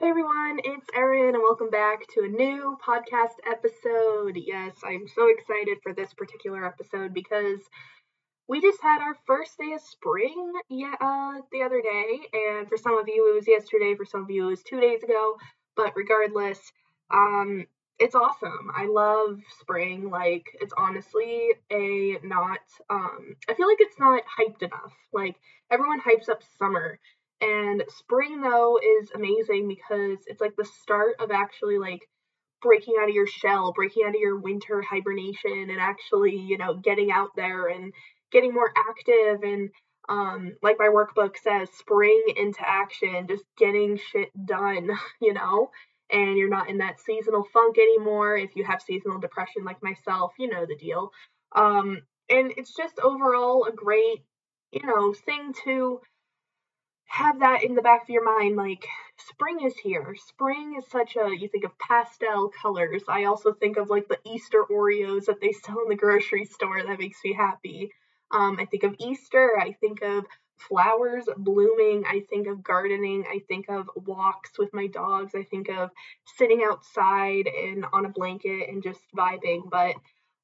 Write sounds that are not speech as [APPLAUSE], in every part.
Hey everyone, it's Erin, and welcome back to a new podcast episode. Yes, I'm so excited for this particular episode because we just had our first day of spring yeah, uh, the other day, and for some of you it was yesterday, for some of you it was two days ago. But regardless, um, it's awesome. I love spring. Like it's honestly a not. Um, I feel like it's not hyped enough. Like everyone hypes up summer and spring though is amazing because it's like the start of actually like breaking out of your shell, breaking out of your winter hibernation and actually, you know, getting out there and getting more active and um like my workbook says spring into action, just getting shit done, [LAUGHS] you know? And you're not in that seasonal funk anymore. If you have seasonal depression like myself, you know the deal. Um and it's just overall a great, you know, thing to have that in the back of your mind like spring is here. Spring is such a you think of pastel colors. I also think of like the easter oreos that they sell in the grocery store that makes me happy. Um, i think of easter i think of flowers blooming i think of gardening i think of walks with my dogs i think of sitting outside and on a blanket and just vibing. But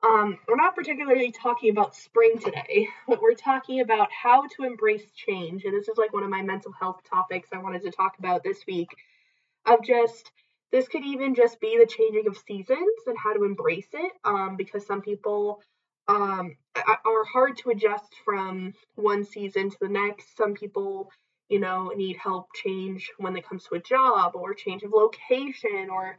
um, we're not particularly talking about spring today, but we're talking about how to embrace change. And this is like one of my mental health topics I wanted to talk about this week. Of just, this could even just be the changing of seasons and how to embrace it. Um, because some people um, are hard to adjust from one season to the next. Some people, you know, need help change when it comes to a job or change of location or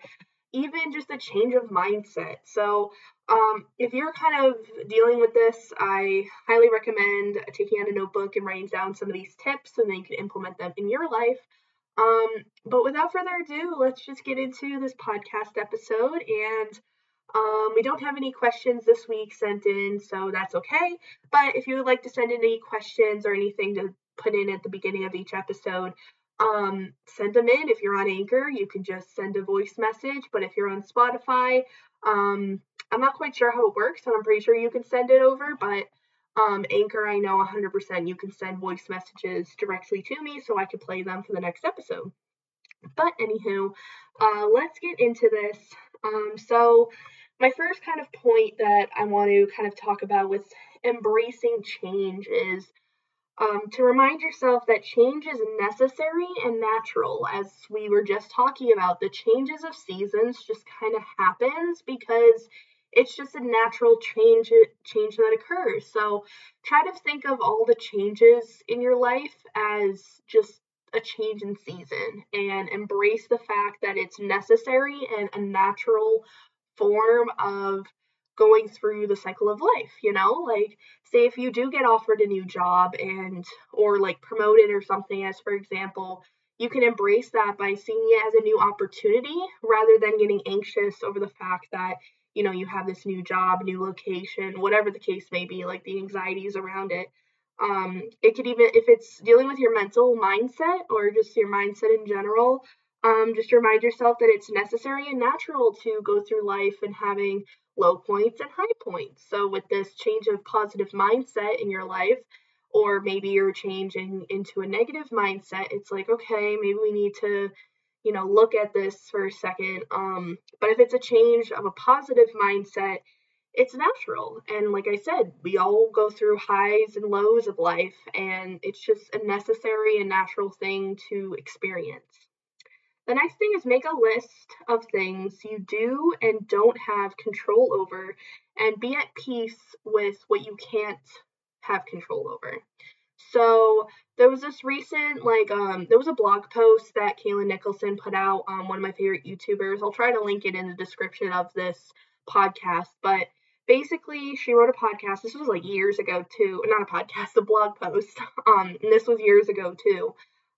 even just a change of mindset. So, um, if you're kind of dealing with this, I highly recommend taking out a notebook and writing down some of these tips so then you can implement them in your life. Um, but without further ado, let's just get into this podcast episode. And um, we don't have any questions this week sent in, so that's okay. But if you would like to send in any questions or anything to put in at the beginning of each episode, um, send them in. If you're on Anchor, you can just send a voice message. But if you're on Spotify, um, I'm not quite sure how it works, and I'm pretty sure you can send it over. But um, Anchor, I know 100% you can send voice messages directly to me so I could play them for the next episode. But anywho, uh, let's get into this. Um, so, my first kind of point that I want to kind of talk about with embracing change is um, to remind yourself that change is necessary and natural as we were just talking about the changes of seasons just kind of happens because it's just a natural change change that occurs so try to think of all the changes in your life as just a change in season and embrace the fact that it's necessary and a natural form of going through the cycle of life, you know? Like say if you do get offered a new job and or like promoted or something as for example, you can embrace that by seeing it as a new opportunity rather than getting anxious over the fact that you know you have this new job, new location, whatever the case may be, like the anxieties around it. Um, it could even if it's dealing with your mental mindset or just your mindset in general, um, just remind yourself that it's necessary and natural to go through life and having low points and high points. So, with this change of positive mindset in your life, or maybe you're changing into a negative mindset, it's like, okay, maybe we need to, you know, look at this for a second. Um, but if it's a change of a positive mindset, it's natural. And like I said, we all go through highs and lows of life, and it's just a necessary and natural thing to experience. The next thing is make a list of things you do and don't have control over and be at peace with what you can't have control over. So there was this recent like um there was a blog post that Kalyn Nicholson put out on um, one of my favorite YouTubers. I'll try to link it in the description of this podcast, but basically she wrote a podcast. This was like years ago too, not a podcast, [LAUGHS] a blog post. [LAUGHS] Um and this was years ago too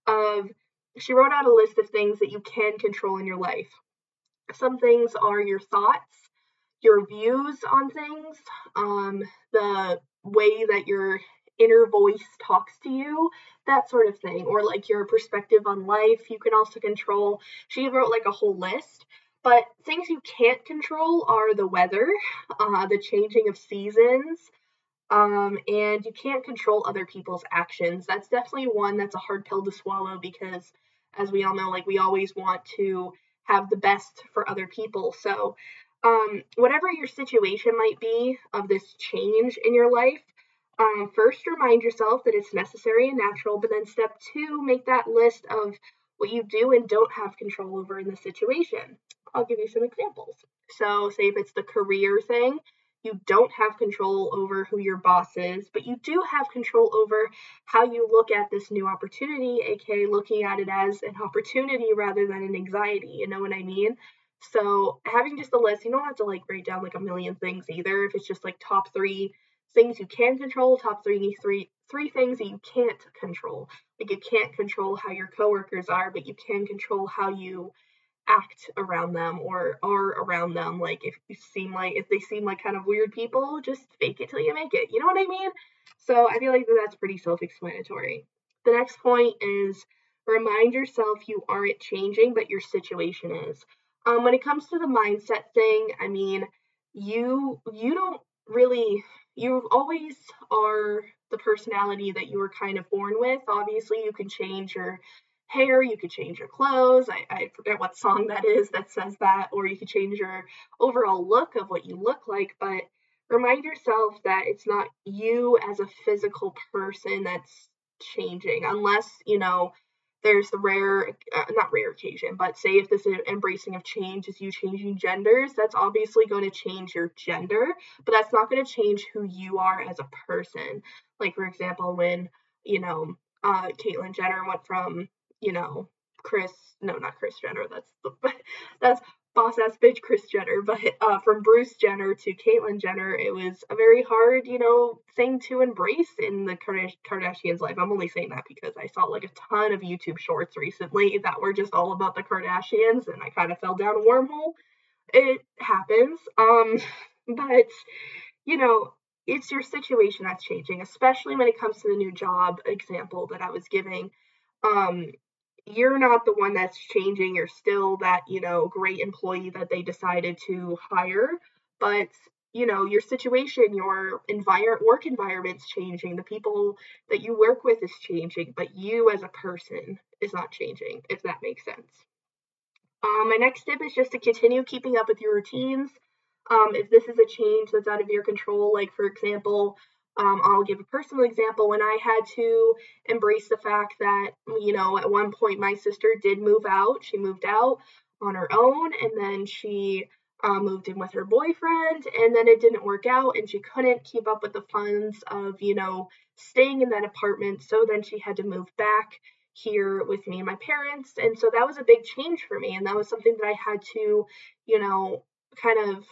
of she wrote out a list of things that you can control in your life. Some things are your thoughts, your views on things, um, the way that your inner voice talks to you, that sort of thing, or like your perspective on life, you can also control. She wrote like a whole list. But things you can't control are the weather, uh, the changing of seasons, um, and you can't control other people's actions. That's definitely one that's a hard pill to swallow because as we all know, like we always want to have the best for other people. So, um, whatever your situation might be of this change in your life, um, first remind yourself that it's necessary and natural, but then step two, make that list of what you do and don't have control over in the situation. I'll give you some examples. So, say if it's the career thing, you don't have control over who your boss is, but you do have control over how you look at this new opportunity, aka looking at it as an opportunity rather than an anxiety. You know what I mean? So having just a list, you don't have to like write down like a million things either. If it's just like top three things you can control, top three three three things that you can't control. Like you can't control how your coworkers are, but you can control how you act around them or are around them. Like if you seem like if they seem like kind of weird people, just fake it till you make it. You know what I mean? So I feel like that's pretty self-explanatory. The next point is remind yourself you aren't changing, but your situation is. Um, when it comes to the mindset thing, I mean, you you don't really you always are the personality that you were kind of born with. Obviously, you can change your hair, you could change your clothes. I, I forget what song that is that says that, or you could change your overall look of what you look like, but remind yourself that it's not you as a physical person that's changing, unless, you know, there's the rare, uh, not rare occasion, but say if this embracing of change is you changing genders, that's obviously going to change your gender, but that's not going to change who you are as a person. Like, for example, when, you know, uh, Caitlyn Jenner went from you know, Kris, no, not Kris Jenner, that's the, [LAUGHS] that's boss ass bitch Kris Jenner, but uh, from Bruce Jenner to Caitlyn Jenner, it was a very hard, you know, thing to embrace in the Kardashians' life. I'm only saying that because I saw like a ton of YouTube shorts recently that were just all about the Kardashians, and I kind of fell down a wormhole. It happens, um, [LAUGHS] but you know, it's your situation that's changing, especially when it comes to the new job example that I was giving. Um, you're not the one that's changing. You're still that, you know, great employee that they decided to hire. But, you know, your situation, your envir- work environment's changing. The people that you work with is changing, but you as a person is not changing, if that makes sense. Um, my next tip is just to continue keeping up with your routines. Um, if this is a change that's out of your control, like for example, um, I'll give a personal example. When I had to embrace the fact that, you know, at one point my sister did move out. She moved out on her own and then she uh, moved in with her boyfriend and then it didn't work out and she couldn't keep up with the funds of, you know, staying in that apartment. So then she had to move back here with me and my parents. And so that was a big change for me. And that was something that I had to, you know, kind of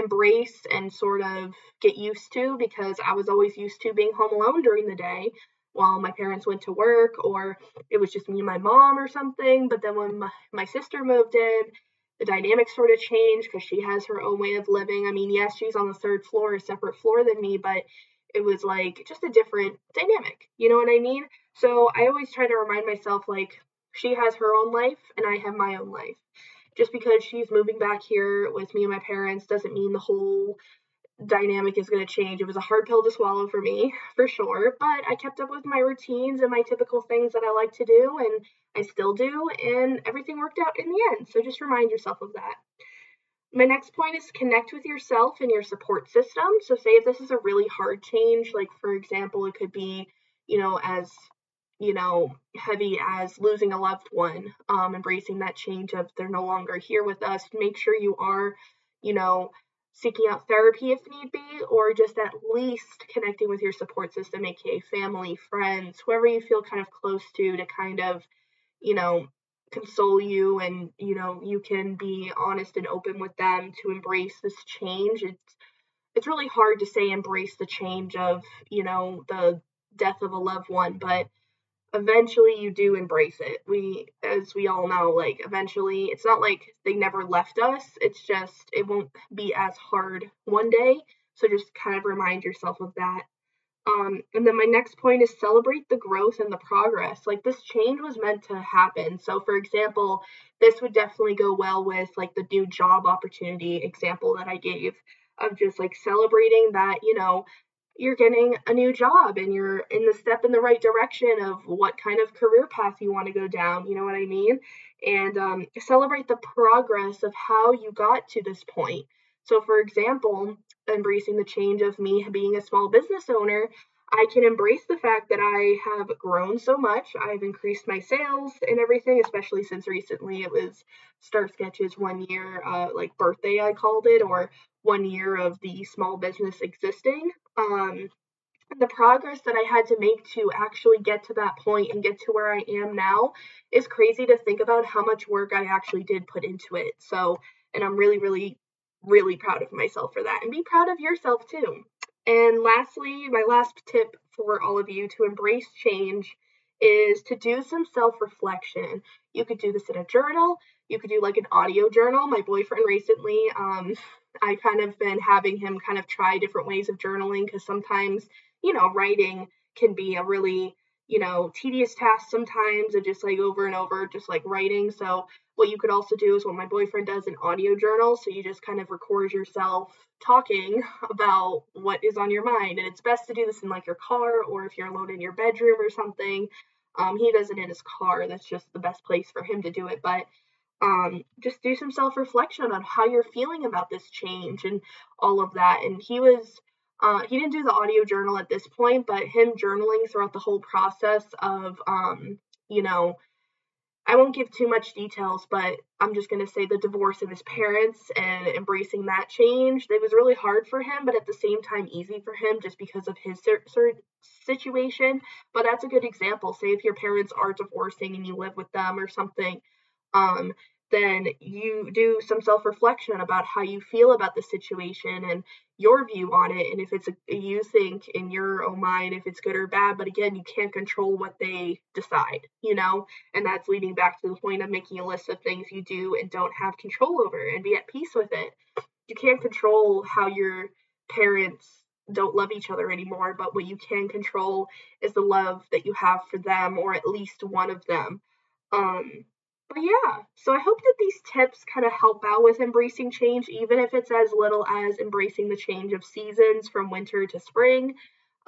embrace and sort of get used to because I was always used to being home alone during the day while my parents went to work or it was just me and my mom or something. But then when my, my sister moved in, the dynamics sort of changed because she has her own way of living. I mean, yes, she's on the third floor, a separate floor than me, but it was like just a different dynamic. You know what I mean? So I always try to remind myself like she has her own life and I have my own life just because she's moving back here with me and my parents doesn't mean the whole dynamic is going to change. It was a hard pill to swallow for me, [LAUGHS] for sure, but I kept up with my routines and my typical things that I like to do, and I still do, and everything worked out in the end. So just remind yourself of that. My next point is connect with yourself and your support system. So, say if this is a really hard change, like for example, it could be, you know, as you know, heavy as losing a loved one, um, embracing that change of they're no longer here with us. Make sure you are, you know, seeking out therapy if need be, or just at least connecting with your support system, aka family, friends, whoever you feel kind of close to, to kind of, you know, console you and, you know, you can be honest and open with them to embrace this change. It's it's really hard to say embrace the change of, you know, the death of a loved one, but eventually you do embrace it. We, as we all know, like eventually it's not like they never left us. It's just it won't be as hard one day. So just kind of remind yourself of that. Um, and then my next point is celebrate the growth and the progress. Like this change was meant to happen. So for example, this would definitely go well with like the new job opportunity example that I gave of just like celebrating that, you know, you're getting a new job and you're in the step in the right direction of what kind of career path you want to go down. You know what I mean? And um, celebrate the progress of how you got to this point. So, for example, embracing the change of me being a small business owner, I can embrace the fact that I have grown so much. I've increased my sales and everything, especially since recently it was StarSketchh's one year, uh, like birthday, I called it, or one year of the small business existing. Um, the progress that I had to make to actually get to that point and get to where I am now is crazy to think about how much work I actually did put into it. So, and I'm really, really, really proud of myself for that. And be proud of yourself too. And lastly, my last tip for all of you to embrace change is to do some self reflection. You could do this in a journal, you could do like an audio journal. My boyfriend recently, um, I kind of been having him kind of try different ways of journaling because sometimes, you know, writing can be a really you know, tedious task sometimes and just like over and over, just like writing. So, what you could also do is what my boyfriend does an audio journal. So, you just kind of record yourself talking [LAUGHS] about what is on your mind. And it's best to do this in like your car or if you're alone in your bedroom or something. Um, he does it in his car. That's just the best place for him to do it. But um, just do some self reflection on how you're feeling about this change and all of that. And he was uh, he didn't do the audio journal at this point, but him journaling throughout the whole process of, um, you know, I won't give too much details, but I'm just going to say the divorce of his parents and embracing that change. It was really hard for him, but at the same time easy for him just because of his situation. But that's a good example. Say if your parents are divorcing and you live with them or something, um, then you do some self reflection about how you feel about the situation and your view on it. And if it's a, you think in your own mind if it's good or bad, but again, you can't control what they decide, you know? And that's leading back to the point of making a list of things you do and don't have control over and be at peace with it. You can't control how your parents don't love each other anymore, but what you can control is the love that you have for them or at least one of them. Um, but yeah, so I hope that these tips kind of help out with embracing change, even if it's as little as embracing the change of seasons from winter to spring.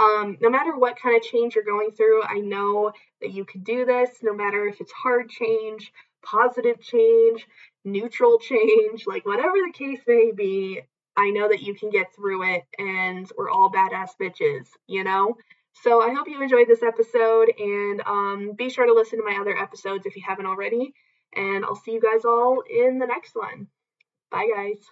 Um, no matter what kind of change you're going through, I know that you can do this, no matter if it's hard change, positive change, neutral change, like whatever the case may be, I know that you can get through it and we're all badass bitches, you know? So I hope you enjoyed this episode and um, be sure to listen to my other episodes if you haven't already. And I'll see you guys all in the next one. Bye, guys.